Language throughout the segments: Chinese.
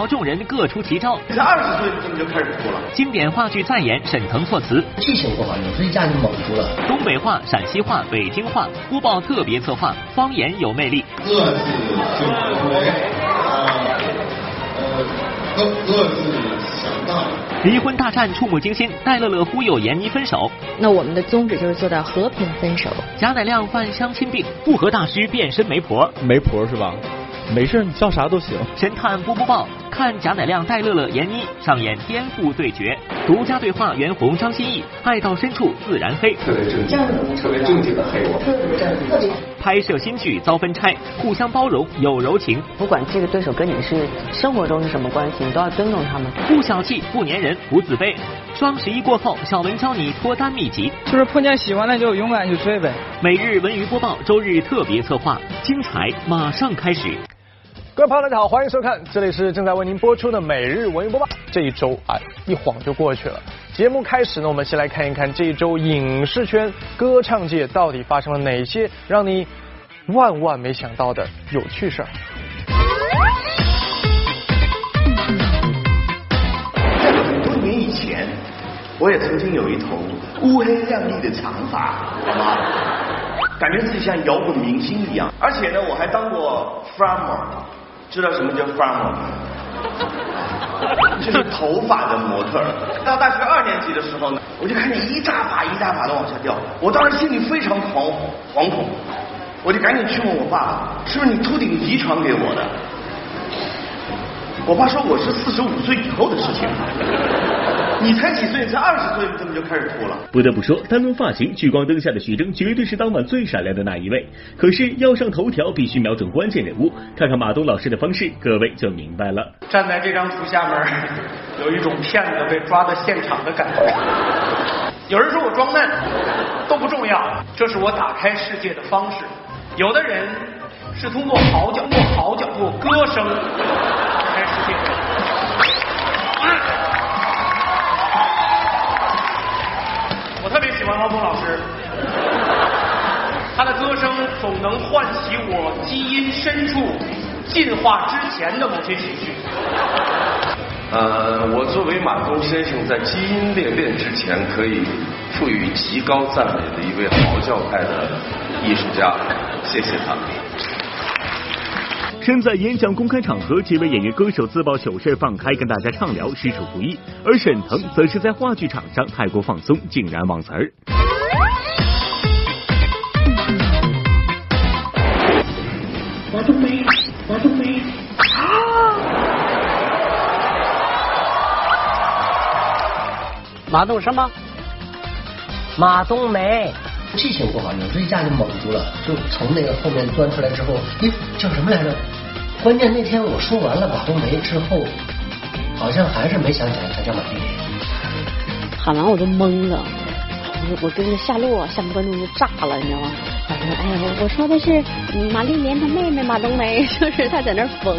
头条，众人各出奇招。才二十岁怎么就开始哭了？经典话剧再演，沈腾措辞。记性不好，有时候一下就蒙住了。东北话、陕西话、北京话播报特别策划，方言有魅力。各自就不为啊，呃，各各自想大。离婚大战触目惊心，戴乐乐忽悠闫妮分手。那我们的宗旨就是做到和平分手。贾乃亮犯相亲病，复合大师变身媒婆。媒婆是吧？没事，你叫啥都行。神探波波报看贾乃亮、戴乐乐、闫妮上演颠覆对决，独家对话袁弘、张歆艺，爱到深处自然黑。特别正经，特别正经的黑我。特别正经。拍摄新剧遭分拆，互相包容有柔情。不管这个对手跟你是生活中是什么关系，你都要尊重他们。不小气，不粘人，不自卑。双十一过后，小文教你脱单秘籍，就是碰见喜欢的就勇敢去追呗。每日文娱播报，周日特别策划，精彩马上开始。各位朋友，大家好，欢迎收看，这里是正在为您播出的每日文娱播报。这一周啊，一晃就过去了。节目开始呢，我们先来看一看这一周影视圈、歌唱界到底发生了哪些让你万万没想到的有趣事儿。在很多年以前，我也曾经有一头乌黑亮丽的长发，好吗？感觉自己像摇滚明星一样，而且呢，我还当过 farmer，知道什么叫 farmer 吗？就是头发的模特。到大学二年级的时候呢，我就看见一大把一大把的往下掉，我当时心里非常惶惶恐，我就赶紧去问我爸，是不是你秃顶遗传给我的？我爸说我是四十五岁以后的事情。你才几岁？你才二十岁，怎么就开始秃了？不得不说，单论发型，聚光灯下的徐峥绝对是当晚最闪亮的那一位。可是要上头条，必须瞄准关键人物。看看马东老师的方式，各位就明白了。站在这张图下面，有一种骗子被抓到现场的感觉。有人说我装嫩，都不重要，这是我打开世界的方式。有的人是通过嚎叫、过嚎叫、过歌声。我特别喜欢汪峰老师，他的歌声总能唤起我基因深处进化之前的某些情绪。呃，我作为马东先生在基因裂变之前可以赋予极高赞美的一位嚎叫派的艺术家，谢谢他。身在演讲公开场合，几位演员歌手自曝糗事放开跟大家畅聊，实属不易。而沈腾则是在话剧场上太过放松，竟然忘词儿。马冬梅，马冬梅，啊！马冬什么？马冬梅。记性不好，有时候一下就蒙住了，就从那个后面钻出来之后，咦，叫什么来着？关键那天我说完了马冬梅之后，好像还是没想起来她叫马丽莲。喊完我都懵了，我我跟着夏洛，下面观众就炸了，你知道吗？我说，哎呀，我说的是马丽莲她妹妹马冬梅，就是她在那缝。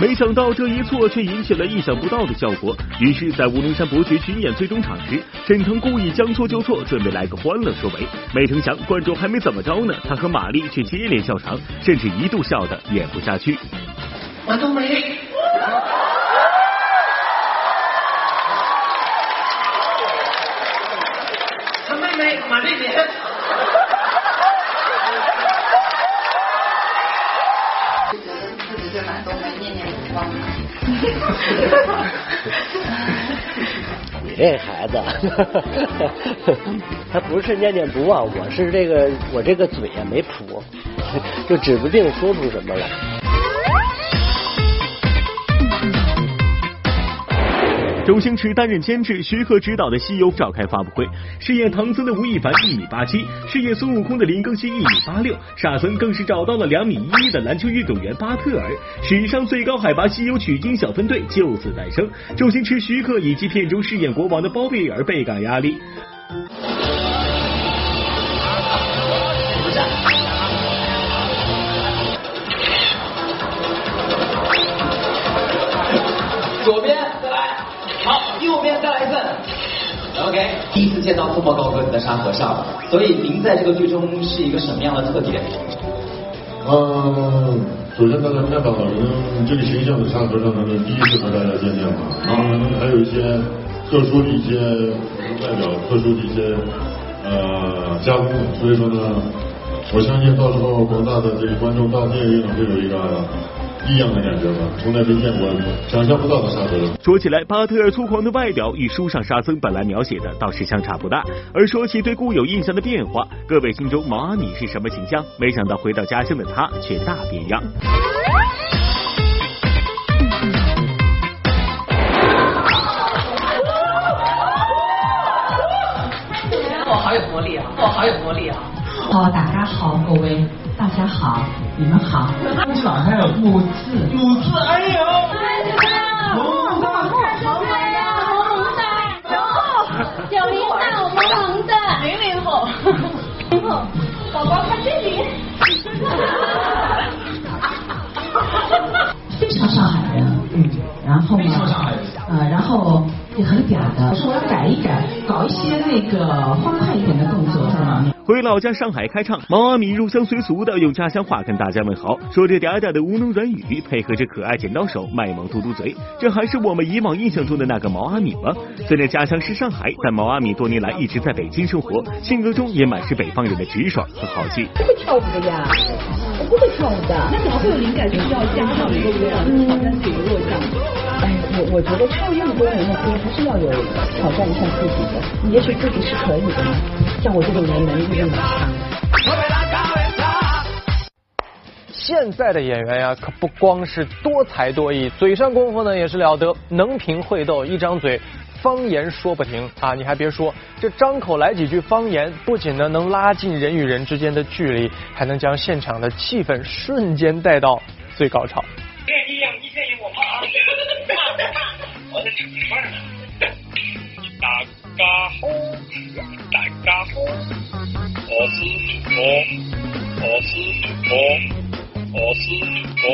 没想到这一错却引起了意想不到的效果，于是，在乌龙山伯爵巡演最终场时，沈腾故意将错就错，准备来个欢乐收尾。没成想，观众还没怎么着呢，他和马丽却接连笑场，甚至一度笑得演不下去。马冬梅，他妹妹马丽莲。你这孩子，他不是念念不忘，我是这个我这个嘴呀没谱，就指不定说出什么来。周星驰担任监制，徐克执导的《西游》召开发布会，饰演唐僧的吴亦凡一米八七，饰演孙悟空的林更新一米八六，沙僧更是找到了两米一一的篮球运动员巴特尔，史上最高海拔西游取经小分队就此诞生。周星驰、徐克以及片中饰演国王的包贝尔倍感压力。左边，好，右边再来一次。OK，第一次见到这么高个子的沙和尚，所以您在这个剧中是一个什么样的特点？嗯，首先大家看到了，可能这个形象的场合上，可能第一次和大家见面嘛，然后还有一些特殊的一些代表，特殊的一些呃加工，所以说呢，我相信到时候广大的这个观众到电影院会有一个。异样的感觉吧，从来没见过，想象不到的沙僧。说起来，巴特尔粗狂的外表与书上沙僧本来描写的倒是相差不大。而说起对固有印象的变化，各位心中毛阿敏是什么形象？没想到回到家乡的他却大变样。我好有魔力啊！我好有魔力啊！好，大家好，各位。大家好，你们好。上海有五次，五次，哎呦！红红的，红红的，红红的，有九零后，萌萌的，零零后，零后，宝宝看这里。非常上海人，嗯，然后呢，呃，然后也很嗲的，说我要改一改，搞一些那个欢快一点的动作在里面。回老家上海开唱，毛阿敏入乡随俗的用家乡话跟大家问好，说着嗲嗲的吴侬软语，配合着可爱剪刀手卖萌嘟嘟嘴，这还是我们以往印象中的那个毛阿敏吗？虽然家乡是上海，但毛阿敏多年来一直在北京生活，性格中也满是北方人的直爽和豪气。不会跳舞的呀，我不会跳舞的，那怎么会有灵感？就是要加上一个这样挑战自己的弱项。哎，我我觉得唱那么多年的歌，还是要有挑战一下自己的，也许自己是可以的。像我这种人能力这么强。现在的演员呀，可不光是多才多艺，嘴上功夫呢也是了得，能评会斗，一张嘴方言说不停啊！你还别说，这张口来几句方言，不仅呢能拉近人与人之间的距离，还能将现场的气氛瞬间带到最高潮。一样，一天有我妈。我在吃饭呢。大家好。大家好，我是主播，我是主播，我是主播。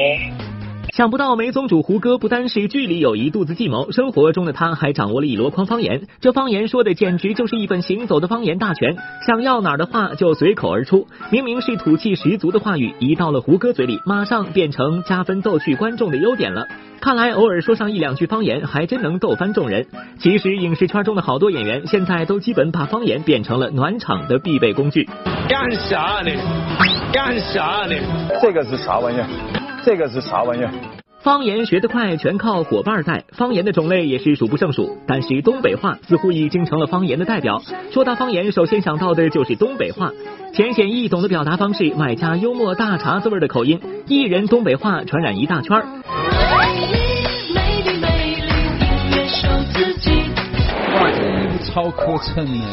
想不到梅宗主胡歌不单是剧里有一肚子计谋，生活中的他还掌握了一箩筐方言。这方言说的简直就是一本行走的方言大全，想要哪儿的话就随口而出。明明是土气十足的话语，一到了胡歌嘴里，马上变成加分逗趣观众的优点了。看来偶尔说上一两句方言，还真能逗翻众人。其实影视圈中的好多演员，现在都基本把方言变成了暖场的必备工具。干啥呢？干啥呢？这个是啥玩意儿？这个是啥玩意儿？方言学得快，全靠伙伴在。方言的种类也是数不胜数，但是东北话似乎已经成了方言的代表。说到方言，首先想到的就是东北话，浅显易懂的表达方式，外加幽默大碴子味的口音，一人东北话传染一大圈。哇，这衣服超磕碜呢，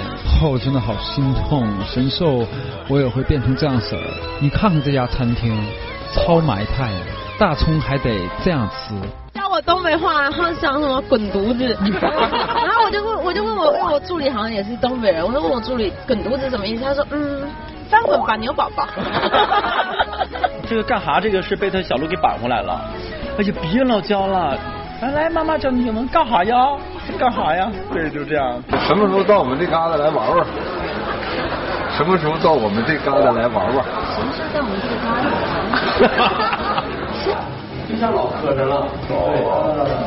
哦，真的好心痛，神兽我也会变成这样式儿。你看看这家餐厅。超埋汰，大葱还得这样吃。教我东北话，然后讲什么滚犊子，然后我就问，我就问我，因为我助理好像也是东北人，我就问我助理滚犊子什么意思？他说嗯，翻滚吧牛宝宝。这个干哈？这个是被他小鹿给绑回来了。哎呀，别老教了，来来，妈妈教你们干哈呀？干哈呀？对，就这样。什么时候到我们这旮瘩来玩玩？什么时候到我们这旮瘩来玩玩？什么时候到我们这旮瘩？哈哈哈就像老磕碜了。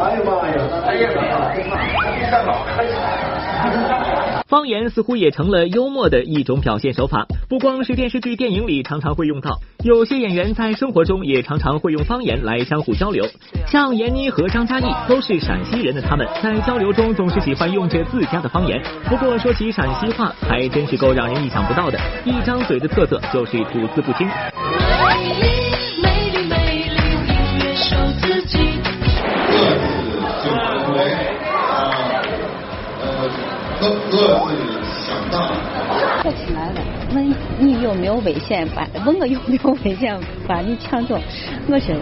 哎呀妈呀！哎呀妈呀！像老磕碜。方言似乎也成了幽默的一种表现手法，不光是电视剧、电影里常常会用到，有些演员在生活中也常常会用方言来相互交流。像闫妮和张嘉译都是陕西人的，他们在交流中总是喜欢用着自家的方言。不过说起陕西话，还真是够让人意想不到的，一张嘴的特色就是吐字不清。各自想大。跳起来了，问你有没有危险？把问我有没有危险？把你抢走？我是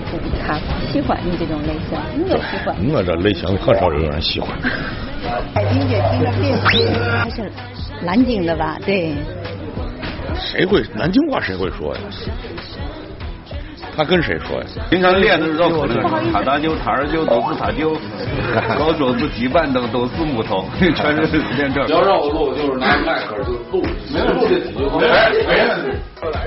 他喜欢你这种类型，我喜欢。我这类型很少有人喜欢。海冰姐听着别他是南京的吧？对。谁会南京话？谁会说呀？他跟谁说呀？平常练的时候可能他大舅、他二舅都是他舅，高桌子、地板凳都是木头，全是练这。要让我录，就是拿麦克就录，没录这几句话。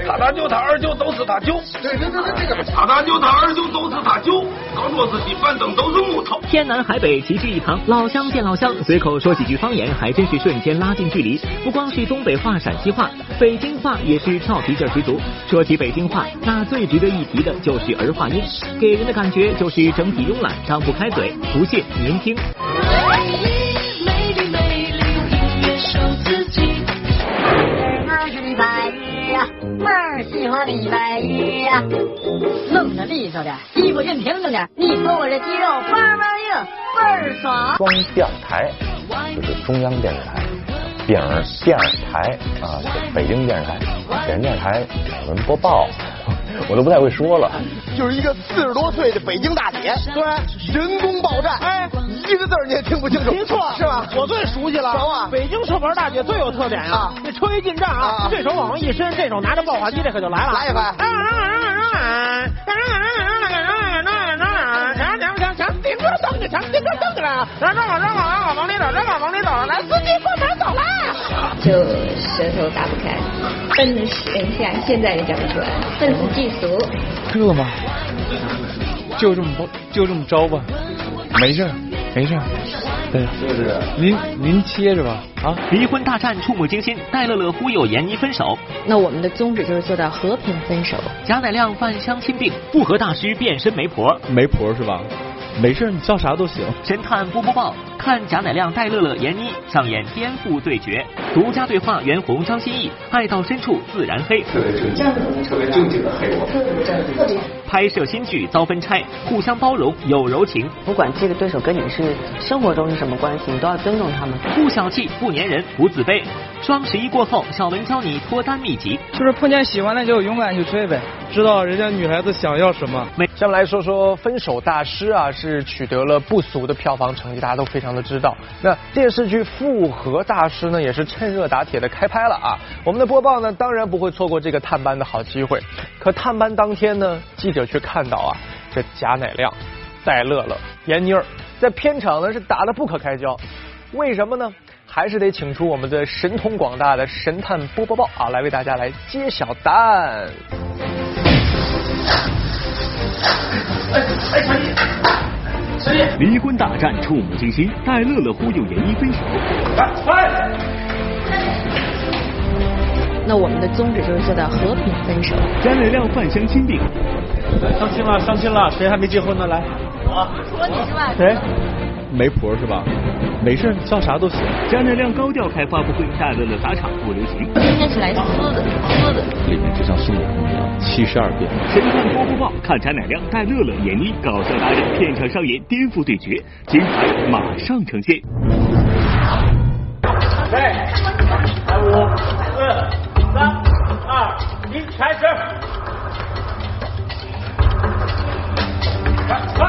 他大舅、他二舅都是他舅。对对对对，这个。他大舅、他二舅都是他舅，高桌子、地板灯都是木头。天南海北齐聚一堂，老乡见老乡，随口说几句方言，还真是瞬间拉近距离。不光是东北话、陕西话，北京话也是俏皮劲儿十足。说起北京话，那最值得一提的就是儿化音，给人的感觉就是整体慵懒，张不开嘴。不信您听。我是李白呀，妹儿喜欢李白呀，弄得利索点，衣服熨平整点，你说我这肌肉棒棒硬，倍儿爽。双电台就是中央电视台，饼电视台啊，北京电视台，北京电视台新闻播报，我都不太会说了。就是一个四十多岁的北京大姐，对，人工报站，哎，一个字你也听不清楚，没错，是吧？我最熟悉了，熟啊？北京车牌大姐最有特点呀，这车一进站啊，这手往上一伸，这手拿着爆话机，这可就来了，来一回。顶着蹬着墙，顶着蹬着来，然后往这往往往里走，这往往里走，来司机过门走了。就舌头打不开，笨是像现在也讲不出来，笨死技俗。这吗？就这么不就这么着吧，没事没事。对，就是您您切是吧啊！离婚大战触目惊心，戴乐乐忽悠闫妮分手。那我们的宗旨就是做到和平分手。贾乃亮犯相亲病，复合大师变身媒婆，媒婆是吧？没事，你叫啥都行。神探波波报看贾乃亮、戴乐乐、闫妮上演颠覆对决，独家对话袁弘、张歆艺，爱到深处自然黑。特别正经，特别正经的黑我。特别。拍摄新剧遭分拆，互相包容有柔情。不管这个对手跟你是生活中是什么关系，你都要尊重他们。不小气，不粘人，不自卑。双十一过后，小文教你脱单秘籍，就是碰见喜欢的就勇敢去追呗，知道人家女孩子想要什么。下面来说说《分手大师》啊，是取得了不俗的票房成绩，大家都非常的知道。那电视剧《复合大师》呢，也是趁热打铁的开拍了啊。我们的播报呢，当然不会错过这个探班的好机会。可探班当天呢，记者却看到啊，这贾乃亮、戴乐乐、闫妮儿在片场呢是打得不可开交。为什么呢？还是得请出我们的神通广大的神探波波报啊，来为大家来揭晓答案。哎哎，小丽，小丽，离婚大战触目惊心，戴乐乐忽悠闫妮分手。来，来。那我们的宗旨就是做到和平分手。詹磊亮犯相亲病，相亲了，相亲了，谁还没结婚呢？来，我，除了你之外，谁？媒婆是吧？没事，叫啥都行。贾乃亮高调开发布会，戴乐乐砸场不流行。今天是来撕的，撕的。里面就像孙悟空一样，七十二变。神探波波报看贾乃亮、戴乐乐、闫妮搞笑达人，片场上演颠覆对决，精彩马上呈现。来，来五、四、三、二、一，开始。来，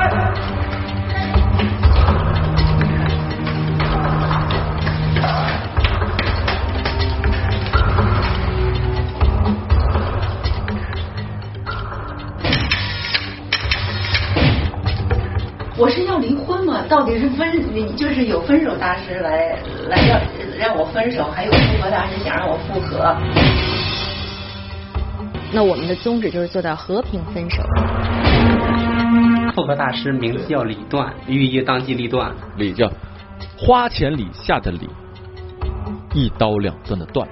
我是要离婚吗？到底是分，就是有分手大师来来要让我分手，还有复合大师想让我复合。那我们的宗旨就是做到和平分手。复合大师名字叫李断，寓意当机立断。李叫花钱李下的李，一刀两断的断。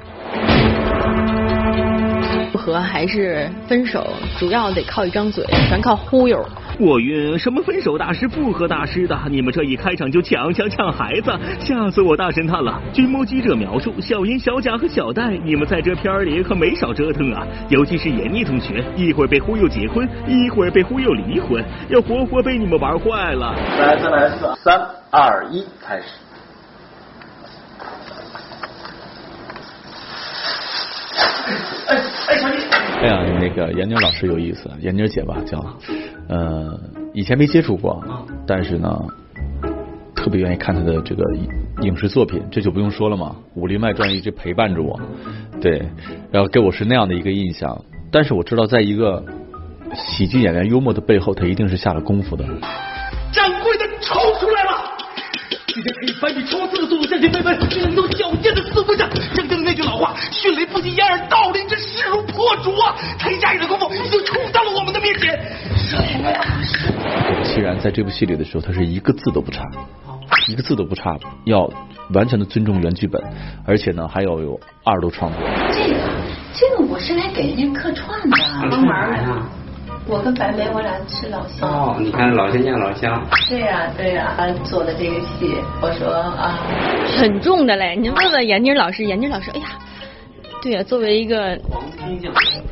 复合还是分手，主要得靠一张嘴，全靠忽悠。我晕，什么分手大师、复合大师的，你们这一开场就抢抢抢孩子，吓死我大神探了！据目击者描述，小银、小贾和小戴，你们在这片里可没少折腾啊！尤其是闫妮同学，一会儿被忽悠结婚，一会儿被忽悠离婚，要活活被你们玩坏了。来，再来一次，三二一，开始。哎哎，小丽。哎呀，那个闫妮老师有意思，闫妮姐吧叫，呃，以前没接触过，但是呢，特别愿意看她的这个影视作品，这就不用说了嘛，《武林外传》一直陪伴着我，对，然后给我是那样的一个印象。但是我知道，在一个喜剧演员幽默的背后，他一定是下了功夫的。掌柜的抽出来了！今天可以把你抽死的速度向前飞奔，你能够矫健的四不像，迅雷不及掩耳盗铃，这势如破竹啊！他一眨眼的功夫，已经冲到了我们的面前。果其然，在这部戏里的时候，他是一个字都不差，一个字都不差，要完全的尊重原剧本，而且呢，还要有二度创作。这个，这个我是来给人家客串的，帮忙的。我跟白梅，我俩是老乡。哦，你看老乡见老乡。对呀、对呀、他做的这个戏，我说啊，很重的嘞。您问问闫妮老师，闫妮老师，哎呀，对呀、作为一个黄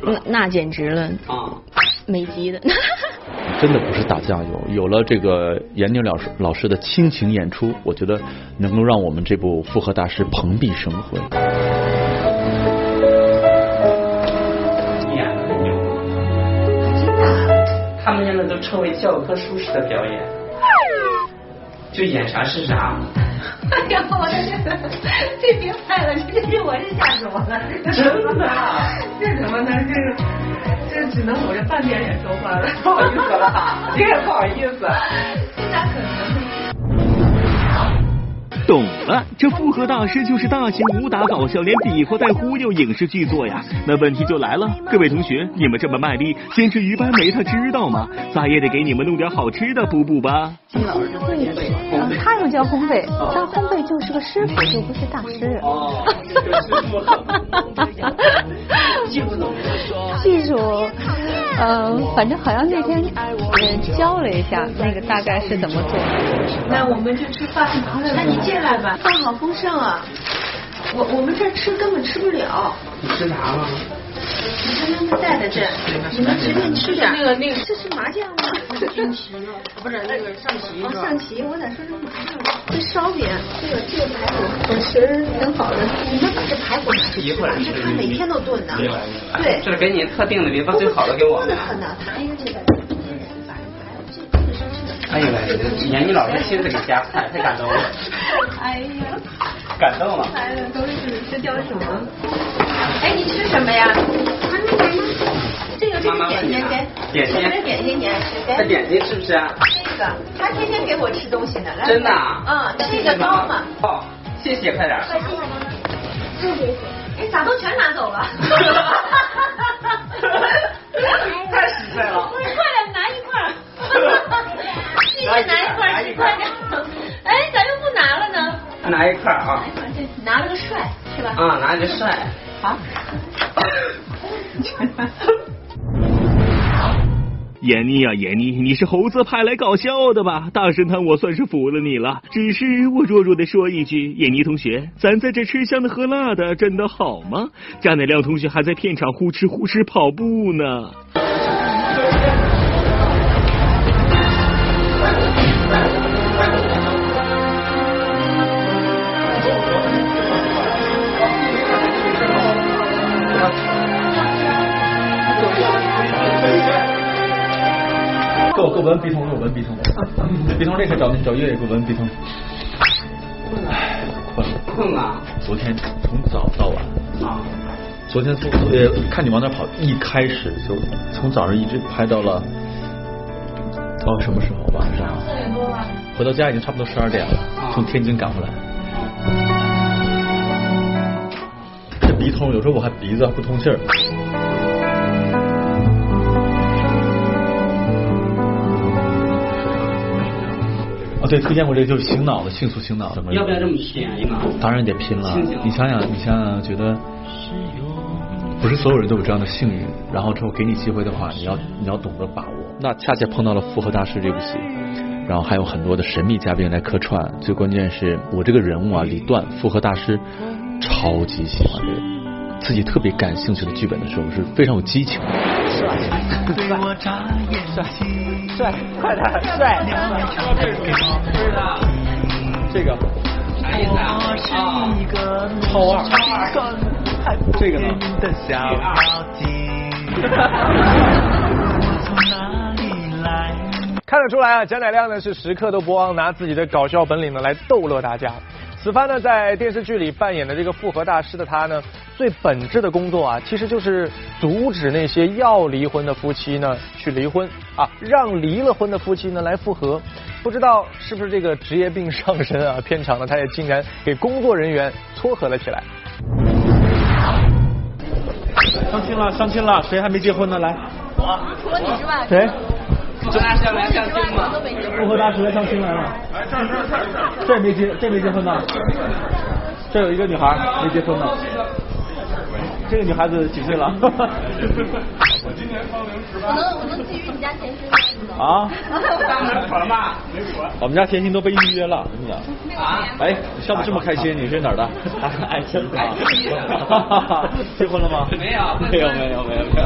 那那简直了，啊，美极的。真的不是打酱油，有了这个闫妮老师老师的亲情演出，我觉得能够让我们这部《复合大师》蓬荜生辉。都称为教科书式的表演，就演啥是啥。哎呀，我这这别拍了，这这我这吓死我了。真的？这怎么能这这只能我这半边脸说话了，不好意思了，这个不好意思，这咋可能？懂了，这复合大师就是大型武打搞笑，连比划带忽悠影视剧作呀。那问题就来了，各位同学，你们这么卖力坚持鱼班梅，他知道吗？咋也得给你们弄点好吃的补补吧。金老师烘焙，他又叫烘焙，但烘焙就是个师傅，又不是大师。哦，呃，反正好像那天呃教了一下，那个大概是怎么做。那我们就吃饭，那你进来吧，饭好丰盛啊。我我们这吃根本吃不了。你吃啥了？你看他们带的这，你们随便吃点。那个那个，这是麻酱吗？天池呢？不是那个象棋哦，象棋，我咋说成麻酱？这烧饼，这个这个排骨，伙食挺好的。你们把这排骨拿去吃吧，这他每天都炖的。对，这是给你特定的，你把最好的给我们多的。很呢，拿一个这个。哎呦喂，闫妮老师亲自给夹菜，太感动了。哎呀，感动了。来了都是这叫什么？哎，你吃什么呀？这个这个点心给，点心这点心你爱吃？点心是不是？这个，他天天给我吃东西呢。来真的啊？嗯，这个高嘛。哦，谢谢，快点。哎，咋都全拿走了？太实在了。快点拿一块儿。你拿一块儿，快点。哎，咋又不拿了呢？拿一块儿啊。拿了个帅，是吧？啊，拿个帅。好。闫妮啊，闫妮，你是猴子派来搞笑的吧？大神探，我算是服了你了。只是我弱弱的说一句，闫妮同学，咱在这吃香的喝辣的，真的好吗？贾乃亮同学还在片场呼哧呼哧跑步呢。给我闻鼻通，给我闻鼻通，鼻通这可找找月月给我闻鼻筒。唉，困了，困了！昨天从早到晚啊，昨天从呃看你往哪跑，一开始就从早上一直拍到了到什么时候？晚上四点多吧。回到家已经差不多十二点了，从天津赶回来。这鼻通有时候我还鼻子还不通气儿。啊，对，推荐过这个就是醒脑的，迅速醒脑的。要不要这么便宜呢？当然得拼了。你想想，你想想，觉得不是所有人都有这样的幸运，然后之后给你机会的话，你要你要懂得把握。那恰恰碰到了《复合大师》这部戏，然后还有很多的神秘嘉宾来客串，最关键是我这个人物啊，李段，复合大师超级喜欢这个。自己特别感兴趣的剧本的时候，是非常有激情的。帅，帅，快点，帅！这个啥意思啊？啊，超二，这个。呢？看得出来啊，贾乃亮呢是时刻都不忘拿自己的搞笑本领呢来逗乐大家。此番呢，在电视剧里扮演的这个复合大师的他呢，最本质的工作啊，其实就是阻止那些要离婚的夫妻呢去离婚啊，让离了婚的夫妻呢来复合。不知道是不是这个职业病上身啊？片场呢，他也竟然给工作人员撮合了起来。相亲了，相亲了，谁还没结婚呢？来，我，除了你之外，谁？这大师来相亲吗？复合大师来相亲来了。这没结，这没结婚呢。这有一个女孩没结婚呢。这个女孩子几岁了？我今年芳龄十八。我能我能觊觎你家甜心吗？啊？当门口了吧？没谱。我们家甜心都被预约了，我跟你讲。啊？哎，笑得这么开心，你是哪儿的？爱情啊。结婚了吗？没有。没有没有没有没有。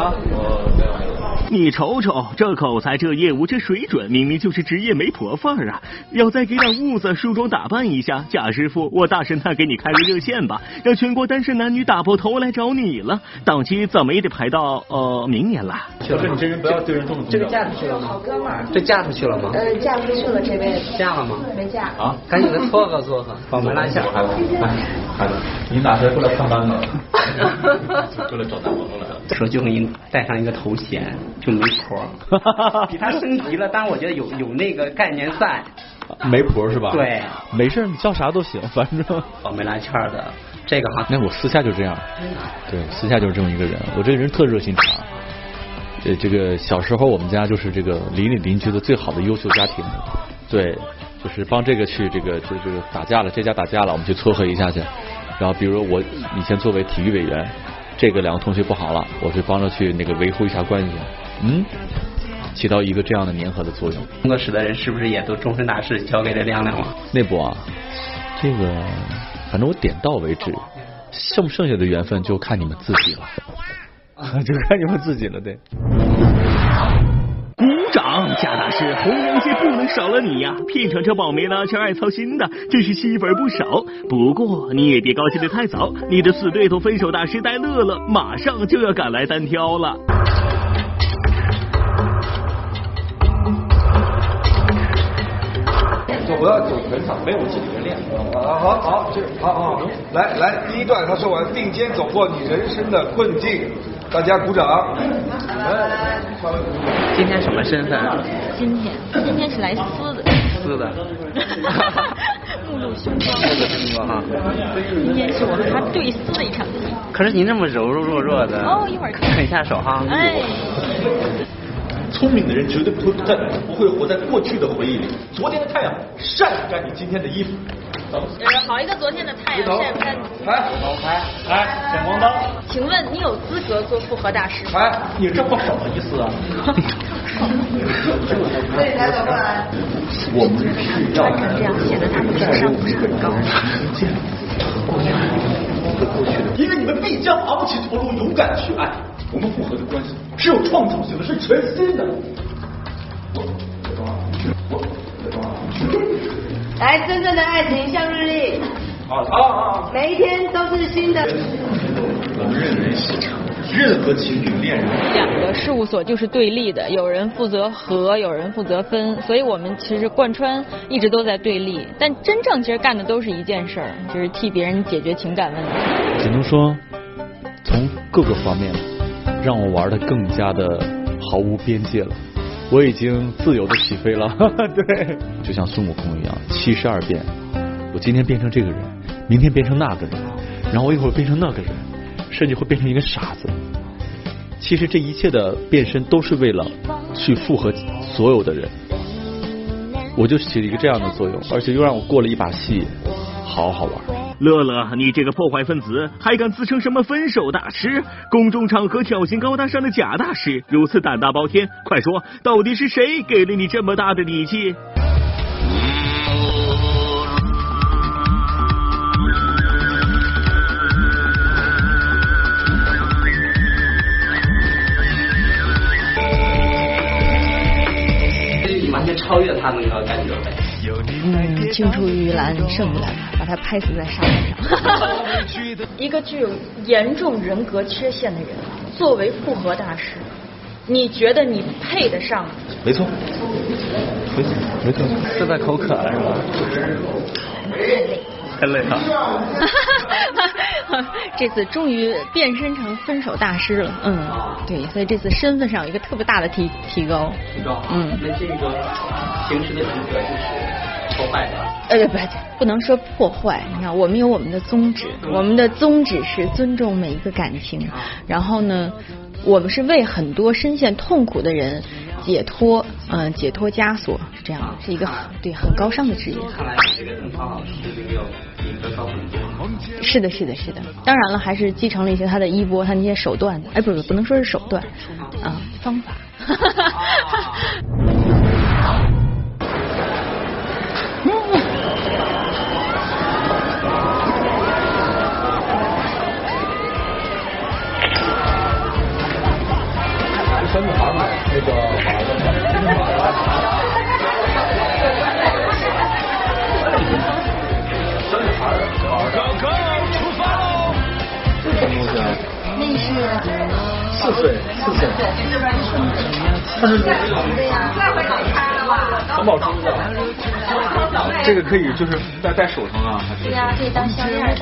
啊？我没有没有。你瞅瞅，这口才，这业务，这水准，明明就是职业媒婆范儿啊！要再给点物子，梳妆打扮一下，贾师傅，我大神探给你开个热线吧，让全国单身男女打破头来找你了。档期怎么也得排到呃明年了。小哥，你这人不要对人动手。这个嫁出去了吗？好哥们儿。这嫁出去了吗？呃，嫁出去了，这位。嫁了吗？没嫁。啊，赶紧的撮合撮合，把门拉一下。孩子，孩子，你哪天过来上班呢？过来找男朋友来了。说就给你带上一个头衔，就媒婆，比他升级了，但是我觉得有有那个概念在。媒婆是吧？对，没事，你叫啥都行，反正。没来气儿的，这个哈。那我私下就这样，对，私下就是这么一个人。我这个人特热心肠。这这个小时候我们家就是这个邻里邻居的最好的优秀家庭，对，就是帮这个去这个就这个打架了，这家打架了，我们去撮合一下去。然后比如我以前作为体育委员。这个两个同学不好了，我去帮着去那个维护一下关系，嗯，起到一个这样的粘合的作用。工作室的人是不是也都终身大事交给了亮亮了？内部啊，这个反正我点到为止，剩不剩下的缘分就看你们自己了，就看你们自己了，对。鼓掌，贾大师，红娘界不能少了你呀！片场这宝梅呢，却爱操心的，真是戏份不少。不过你也别高兴的太早，你的死对头分手大师戴乐乐马上就要赶来单挑了。就不要走全场，没有自己的练。啊，好好，这好好，来来，第一段他说完，并肩走过你人生的困境。大家鼓掌。今天什么身份啊？今天，今天是来撕的。撕的。目露凶光。目露凶光哈。今天是我和他对撕的一场戏。可是您那么柔柔弱弱的。哦，一会儿看一下手哈。哎。聪明的人绝对不会在不会活在过去的回忆里。昨天的太阳晒不干你今天的衣服。就是好一个昨天的太阳晒不干。来，老开，来，闪光灯。请问你有资格做复合大师？哎，你这话什么意思啊？对，来走过来。我们是要这样显得他们智商不是很高。因为你们必将昂起头颅，勇敢去爱。我们复合的关系是有创造性的，是全新的。来，真正的爱情像日历。好好每一天都是新的。我们认为，任何情侣恋人，两个事务所就是对立的，有人负责和，有人负责分，所以我们其实贯穿一直都在对立，但真正其实干的都是一件事儿，就是替别人解决情感问题。只能说，从各个方面。让我玩的更加的毫无边界了，我已经自由的起飞了，对，就像孙悟空一样，七十二变，我今天变成这个人，明天变成那个人，然后我一会儿变成那个人，甚至会变成一个傻子。其实这一切的变身都是为了去复合所有的人，我就起了一个这样的作用，而且又让我过了一把戏，好好玩。乐乐，你这个破坏分子，还敢自称什么分手大师？公众场合挑衅高大上的假大师，如此胆大包天，快说，到底是谁给了你这么大的底气？青出于蓝胜于蓝，把他拍死在沙滩上。一个具有严重人格缺陷的人，作为复合大师，你觉得你配得上？没错，没错，没错，是在口渴了是吧？太累了。这次终于变身成分手大师了，嗯，对，所以这次身份上有一个特别大的提提高。提高。嗯。那这个平时的人格就是破坏的。呃，不，不能说破坏。你看，我们有我们的宗旨，我们的宗旨是尊重每一个感情。然后呢，我们是为很多深陷痛苦的人解脱，嗯，解脱枷锁，是这样，是一个对很高尚的职业。看来这个邓超老师这个要。是的，是的，是的。当然了，还是继承了一些他的衣钵，他那些手段。哎，不是，不能说是手段，啊，方法。它是很保湿的。这个可以就是戴戴手上啊，还是？对呀，可以当项链。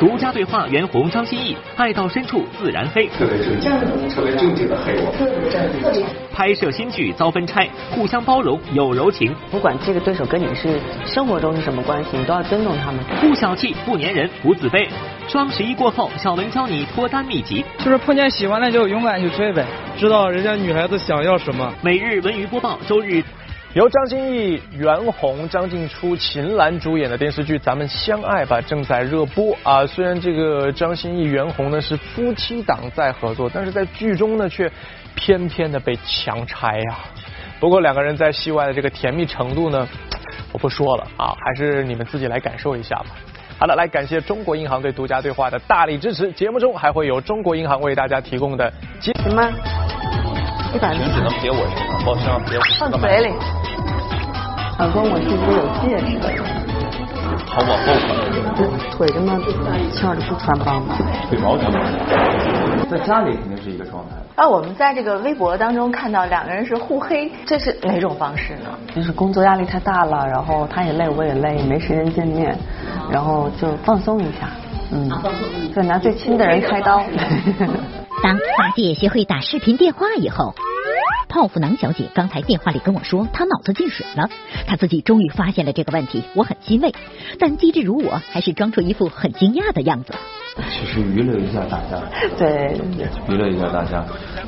独家对话袁弘、张歆艺，爱到深处自然黑。特别正经，特别正经的黑我。特别正经。拍摄新剧遭分拆，互相包容有柔情。不管这个对手跟你是生活中是什么关系，你都要尊重他们。不小气，不粘人，不自卑。双十一过后，小文教你脱单秘籍，就是碰见喜欢的就勇敢去追呗，知道人家女孩子想要什么。每日文娱播报，周日。由张歆艺、袁弘、张静初、秦岚主演的电视剧《咱们相爱吧》正在热播啊。虽然这个张歆艺、袁弘呢是夫妻档在合作，但是在剧中呢却偏偏的被强拆呀。不过两个人在戏外的这个甜蜜程度呢，我不说了啊，还是你们自己来感受一下吧。好的，来感谢中国银行对独家对话的大力支持。节目中还会有中国银行为大家提供的什么？一百。只能别我身上，包身上别我。放嘴里。老公，我是一个有戒指的人？好往后看。腿这么翘着不穿帮吗？腿毛穿帮。在家里肯定是一个状态。啊，我们在这个微博当中看到两个人是互黑，这是哪种方式呢？就是工作压力太大了，然后他也累，我也累，没时间见面，然后就放松一下，嗯，就，拿最亲的人开刀。当八戒学会打视频电话以后。泡芙囊小姐刚才电话里跟我说，她脑子进水了，她自己终于发现了这个问题，我很欣慰。但机智如我，还是装出一副很惊讶的样子。其实娱乐一下大家，对，娱乐一下大家，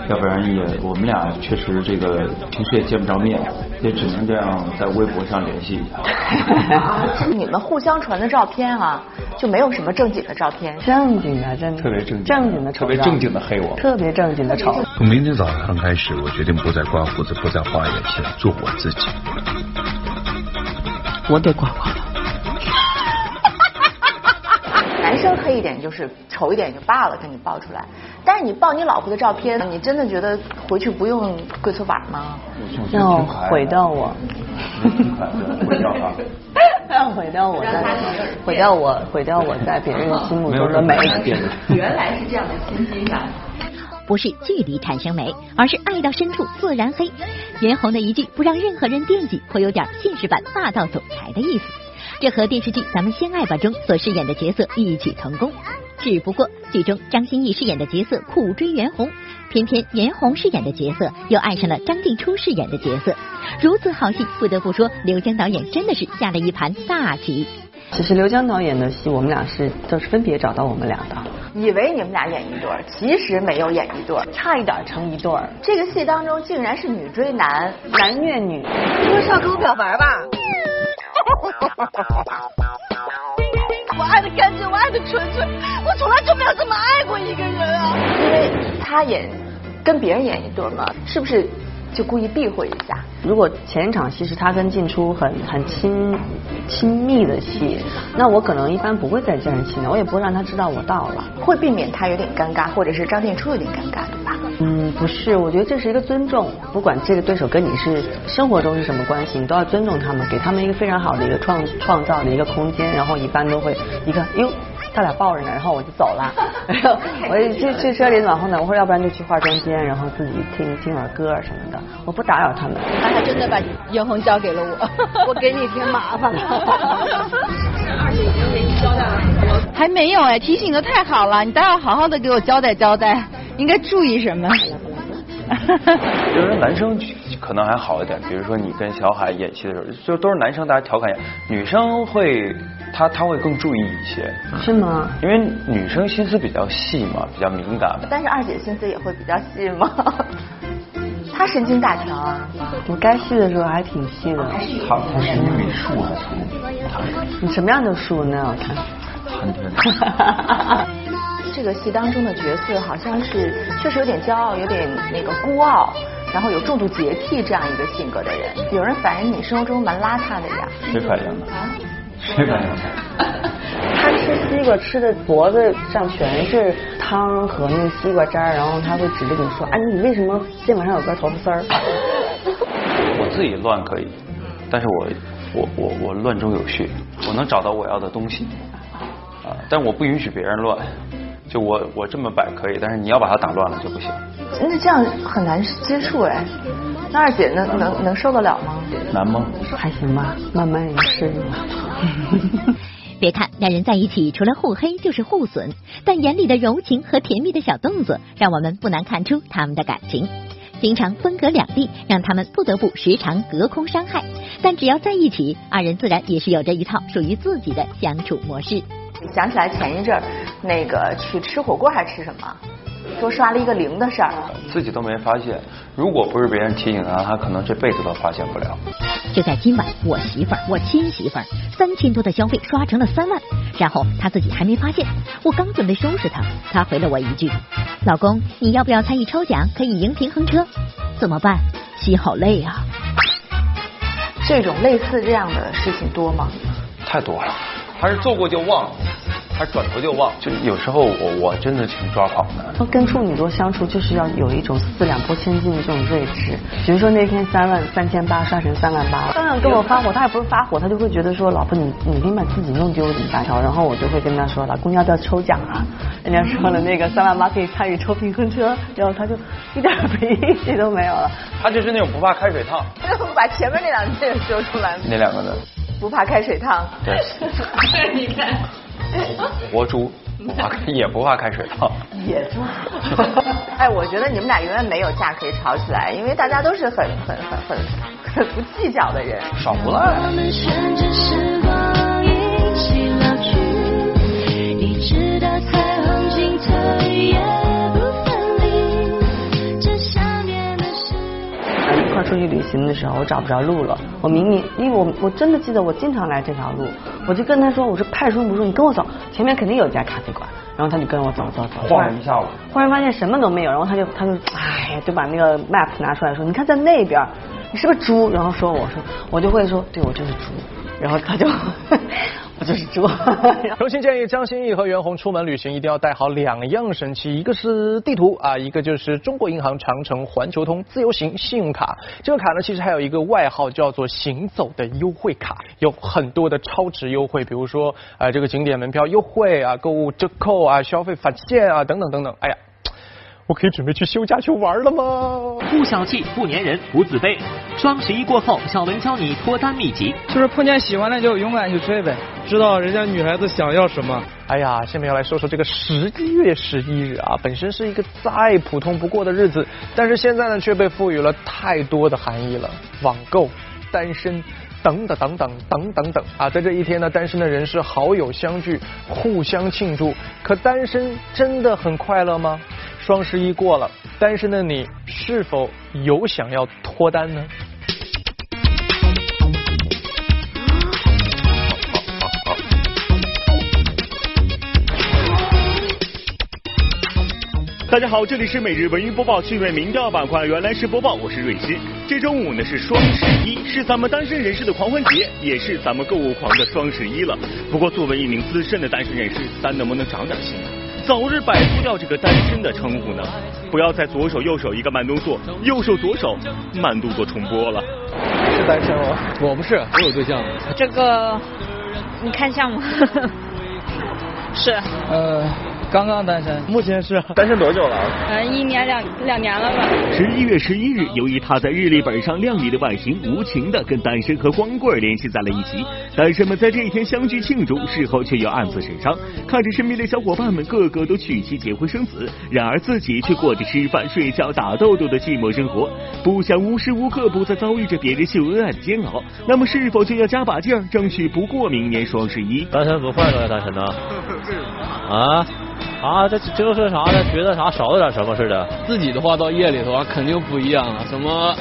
要不然也我们俩确实这个平时也见不着面，也只能这样在微博上联系一下。你们互相传的照片啊，就没有什么正经的照片，正经的真的特别正经，正经的特别正经的黑我，特别正经的丑。从明天早上开始，我决定不再刮胡子，不再画眼线，做我自己。我得刮刮了。男生黑一点就是丑一点就罢了，给你爆出来。但是你爆你老婆的照片，你真的觉得回去不用跪搓板吗？要毁掉我。要毁掉我在，毁掉我，毁掉我在别人心目中的美。原来是这样的心机呀。不是距离产生美，而是爱到深处自然黑。袁弘的一句“不让任何人惦记”，颇有点现实版霸道总裁的意思。这和电视剧《咱们相爱吧》中所饰演的角色异曲同工，只不过剧中张歆艺饰演的角色苦追袁弘，偏偏袁弘饰演的角色又爱上了张静初饰演的角色。如此好戏，不得不说刘江导演真的是下了一盘大棋。其实刘江导演的戏，我们俩是都是分别找到我们俩的。以为你们俩演一对儿，其实没有演一对儿，差一点成一对儿。这个戏当中竟然是女追男，男虐女。你说是要跟我表白吧？我爱的干净，我爱的纯粹，我从来就没有这么爱过一个人啊！因为他演跟别人演一对嘛，是不是就故意避讳一下？如果前一场戏是他跟进初很很亲亲密的戏，那我可能一般不会再这样戏呢，我也不会让他知道我到了，会避免他有点尴尬，或者是张静初有点尴尬？不是，我觉得这是一个尊重，不管这个对手跟你是生活中是什么关系，你都要尊重他们，给他们一个非常好的一个创创造的一个空间，然后一般都会一个哟。他俩抱着呢，然后我就走了，然 后我就去去车里暖和暖和，要不然就去化妆间，然后自己听听会儿歌什么的，我不打扰他们。他还真的把袁弘交给了我，我给你添麻烦了。二姐已经交代了，还没有哎，提醒的太好了，你待会好好的给我交代交代，应该注意什么？就是男生可能还好一点，比如说你跟小海演戏的时候，就都是男生，大家调侃一下，女生会她她会更注意一些，是吗？因为女生心思比较细嘛，比较敏感。但是二姐心思也会比较细吗？她神经大条啊，我该细的时候还挺细的。她她是因为树还粗，你什么样的树那样看。很甜。这个戏当中的角色好像是确实有点骄傲，有点那个孤傲，然后有重度洁癖这样一个性格的人。有人反映你生活中蛮邋遢的呀？谁反映的？啊？谁反映的？他吃西瓜吃的脖子上全是汤和那个西瓜汁儿，然后他会指着你说：“哎，你为什么肩膀上有根头发丝儿？” 我自己乱可以，但是我我我我乱中有序，我能找到我要的东西啊，但我不允许别人乱。就我我这么摆可以，但是你要把它打乱了就不行。那这样很难接触哎。那二姐能能能受得了吗？难吗？还行吧，慢慢也适应了。别看两人在一起除了互黑就是互损，但眼里的柔情和甜蜜的小动作，让我们不难看出他们的感情。经常分隔两地，让他们不得不时常隔空伤害。但只要在一起，二人自然也是有着一套属于自己的相处模式。想起来前一阵儿，那个去吃火锅还吃什么，说刷了一个零的事儿，自己都没发现。如果不是别人提醒他，他可能这辈子都发现不了。就在今晚，我媳妇儿，我亲媳妇儿，三千多的消费刷成了三万，然后他自己还没发现。我刚准备收拾他，他回了我一句：“老公，你要不要参与抽奖，可以赢平衡车？怎么办？心好累啊。”这种类似这样的事情多吗？太多了。还是做过就忘，还是转头就忘。就有时候我我真的挺抓狂的。跟处女座相处就是要有一种四两拨千斤的这种睿智。比如说那天三万三千八刷成三万八，刚想跟我发火，他也不是发火，他就会觉得说老婆你你别把自己弄丢了大条。然后我就会跟他说老公要不要抽奖啊？人家说了那个三万八可以参与抽平衡车，然后他就一点脾气都没有了。他就是那种不怕开水烫。把前面那两句说出来。那两个呢？不怕开水烫，对，你看，活猪不怕也不怕开水烫，野猪。哎，我觉得你们俩永远没有架可以吵起来，因为大家都是很很很很很不计较的人，耍无赖。出去旅行的时候，我找不着路了。我明明，因为我我真的记得我经常来这条路，我就跟他说，我说派出不说，你跟我走，前面肯定有家咖啡馆。然后他就跟我走走走，晃了一下午，忽然发现什么都没有，然后他就他就哎呀，就把那个 map 拿出来说，你看在那边，你是不是猪？然后说我说我就会说，对我就是猪。然后他就，我就是猪。衷心建议张歆艺和袁弘出门旅行一定要带好两样神器，一个是地图啊，一个就是中国银行长城环球通自由行信用卡。这个卡呢，其实还有一个外号叫做“行走的优惠卡”，有很多的超值优惠，比如说啊这个景点门票优惠啊，购物折扣啊，消费返现啊等等等等。哎呀。我可以准备去休假去玩了吗？不小气，不粘人，不自卑。双十一过后，小文教你脱单秘籍，就是碰见喜欢的就勇敢去追呗，知道人家女孩子想要什么。哎呀，下面要来说说这个十一月十一日啊，本身是一个再普通不过的日子，但是现在呢却被赋予了太多的含义了。网购、单身。等等等等等等等啊，在这一天呢，单身的人是好友相聚，互相庆祝。可单身真的很快乐吗？双十一过了，单身的你是否有想要脱单呢？大家好，这里是每日文娱播报趣味民调板块，原来是播报，我是瑞鑫。这周五呢是双十一，是咱们单身人士的狂欢节，也是咱们购物狂的双十一了。不过作为一名资深的单身人士，咱能不能长点心啊？早日摆脱掉这个单身的称呼呢？不要再左手右手一个慢动作，右手左手慢动作重播了。是单身吗？我不是，我有对象。这个你看像吗？是。呃。刚刚单身，目前是单身多久了？嗯，一年两两年了吧。十一月十一日，由于他在日历本上靓丽的外形，无情的跟单身和光棍联系在了一起。单身们在这一天相聚庆祝，事后却又暗自神伤，看着身边的小伙伴们个个都娶妻结婚生子，然而自己却过着吃饭睡觉打豆豆的寂寞生活，不想无时无刻不在遭遇着别人秀恩爱的煎熬。那么是否就要加把劲儿，争取不过明年双十一？单身不快乐呀，单身呢？啊？啊，这这是啥呢？觉得啥少了点什么似的。自己的话到夜里头啊，肯定不一样了。什么？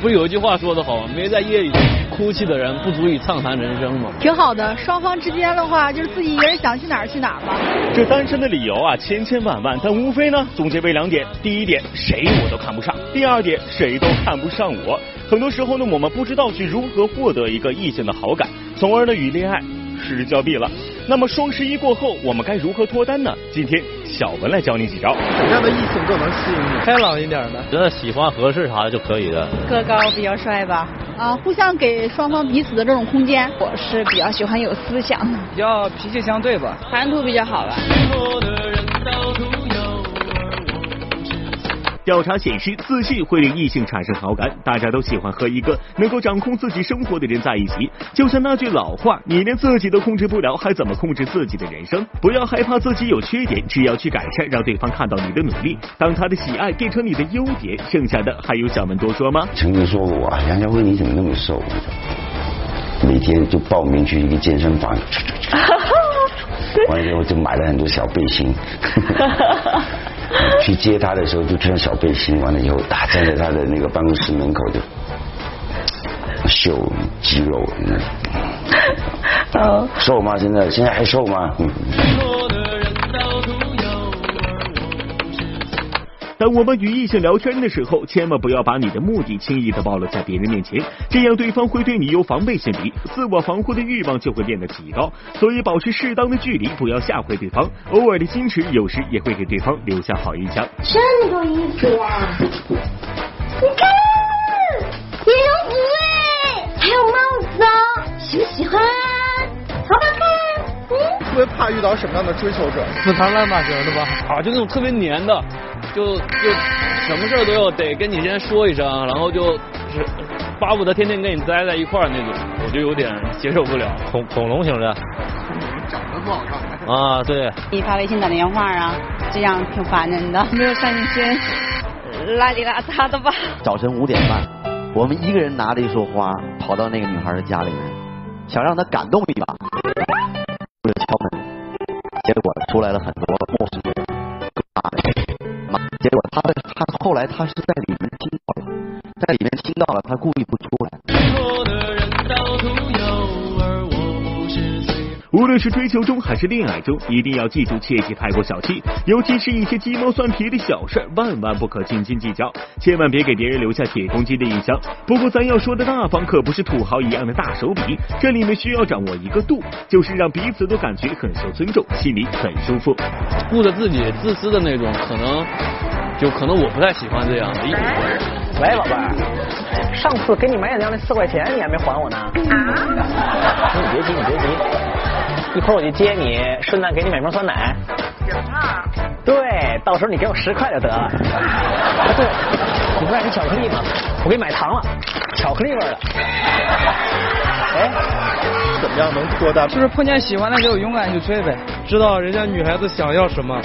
不是有一句话说的好吗，没在夜里哭泣的人不足以畅谈人生吗？挺好的，双方之间的话，就是自己一个人想去哪儿去哪儿吧。这单身的理由啊，千千万万，但无非呢，总结为两点：第一点，谁我都看不上；第二点，谁都看不上我。很多时候呢，我们不知道去如何获得一个异性的好感，从而呢与恋爱失之交臂了。那么双十一过后，我们该如何脱单呢？今天小文来教你几招。什么样的异性更能吸引你？开朗一点的，觉得喜欢合适啥的就可以的。个高比较帅吧？啊，互相给双方彼此的这种空间。我是比较喜欢有思想的，比较脾气相对吧，谈吐比较好吧。调查显示，自信会令异性产生好感。大家都喜欢和一个能够掌控自己生活的人在一起。就像那句老话，你连自己都控制不了，还怎么控制自己的人生？不要害怕自己有缺点，只要去改善，让对方看到你的努力。当他的喜爱变成你的优点，剩下的还有小门多说吗？曾经说过啊，杨家辉你怎么那么瘦？每天就报名去一个健身房，完了之后就买了很多小背心。去接他的时候就穿小背心，完了以后打站在他的那个办公室门口就秀肌肉，嗯，瘦吗？现在现在还瘦吗？当我们与异性聊天的时候，千万不要把你的目的轻易的暴露在别人面前，这样对方会对你有防备心理，自我防护的欲望就会变得极高。所以保持适当的距离，不要吓坏对方。偶尔的矜持，有时也会给对方留下好印象。这么多衣服呀！你看，羽绒服哎，还有帽子哦，喜不喜欢？好不好看？嗯。特别怕遇到什么样的追求者？死缠烂打型的吧？啊，就那种特别黏的。就就什么事儿都要得跟你先说一声，然后就是巴不得天天跟你待在一块儿那种，我就有点接受不了。恐恐龙型的，长得不好看啊，对。你发微信打电话啊，这样挺烦人的。没有上进心，邋里邋遢的吧？早晨五点半，我们一个人拿着一束花跑到那个女孩的家里面，想让她感动一把，他是在里面听到了，在里面听到了，他故意不出来。无论是追求中还是恋爱中，一定要记住，切忌太过小气，尤其是一些鸡毛蒜皮的小事，万万不可斤斤计较，千万别给别人留下铁公鸡的印象。不过咱要说的大方，可不是土豪一样的大手笔，这里面需要掌握一个度，就是让彼此都感觉很受尊重，心里很舒服。顾着自己自私的那种，可能就可能我不太喜欢这样的。喂，宝贝儿，上次给你买饮料那四块钱你还没还我呢。啊？你别急，你别急。一会儿我去接你，顺带给你买瓶酸奶。行啊。对，到时候你给我十块就得了。对，你不爱吃巧克力吗？我给你买糖了，巧克力味的。哎，怎么样能脱单？就是碰见喜欢的就勇敢去追呗，知道人家女孩子想要什么。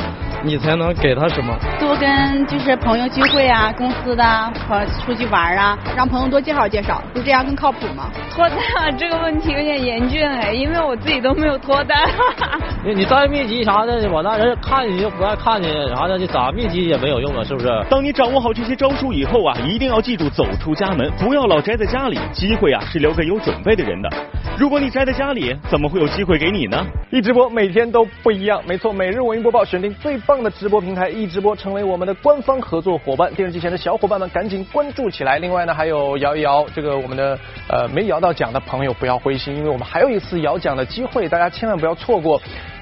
你才能给他什么？多跟就是朋友聚会啊，公司的和出去玩啊，让朋友多介绍介绍，不这样更靠谱吗？脱单这个问题有点严峻哎，因为我自己都没有脱单。你你再秘籍啥的，我那人看你就不爱看你啥的，你咋秘籍也没有用啊，是不是？当你掌握好这些招数以后啊，一定要记住走出家门，不要老宅在家里。机会啊是留给有准备的人的。如果你宅在家里，怎么会有机会给你呢？一直播每天都不一样，没错，每日文音播报选定最棒。的直播平台一直播成为我们的官方合作伙伴，电视机前的小伙伴们赶紧关注起来。另外呢，还有摇一摇这个我们的呃没摇到奖的朋友不要灰心，因为我们还有一次摇奖的机会，大家千万不要错过。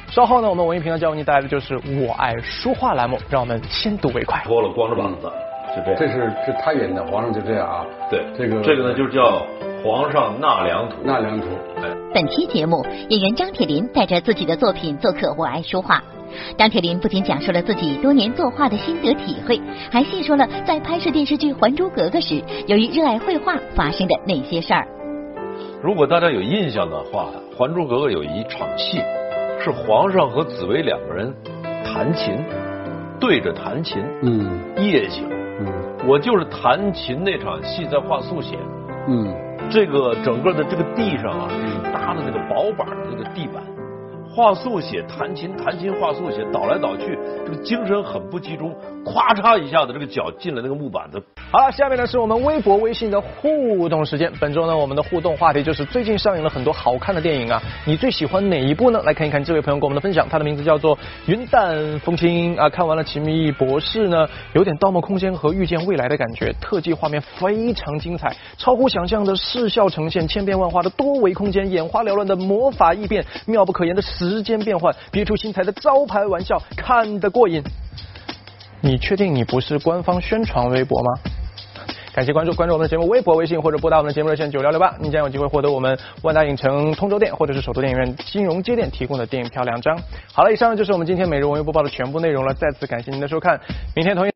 稍后呢，我们文艺频道将为您带来的就是我爱书画栏目，让我们先睹为快。脱了光着膀子，是这，这是是他演的，皇上就这样啊。对，这个这个呢就叫皇上纳凉图。纳凉图，哎。本期节目，演员张铁林带着自己的作品做客《我爱书画》。张铁林不仅讲述了自己多年作画的心得体会，还细说了在拍摄电视剧《还珠格格》时，由于热爱绘画发生的那些事儿。如果大家有印象的话，《还珠格格》有一场戏，是皇上和紫薇两个人弹琴，对着弹琴，嗯，夜景，嗯，我就是弹琴那场戏在画速写，嗯，这个整个的这个地上啊，是搭的那个薄板的那个地板。画速写，弹琴，弹琴，画速写，倒来倒去，这个精神很不集中，咵嚓一下子，这个脚进了那个木板子。好了，下面呢是我们微博、微信的互动时间。本周呢，我们的互动话题就是最近上映了很多好看的电影啊，你最喜欢哪一部呢？来看一看这位朋友给我们的分享，他的名字叫做云淡风轻啊。看完了《奇异博士》呢，有点《盗梦空间》和《遇见未来》的感觉，特技画面非常精彩，超乎想象的视效呈现，千变万化的多维空间，眼花缭乱的魔法异变，妙不可言的时间变换，别出心裁的招牌玩笑，看得过瘾。你确定你不是官方宣传微博吗？感谢关注，关注我们的节目微博、微信或者拨打我们的节目热线九六六八，你将有机会获得我们万达影城通州店或者是首都电影院金融街店提供的电影票两张。好了，以上就是我们今天每日文娱播报的全部内容了，再次感谢您的收看，明天同一。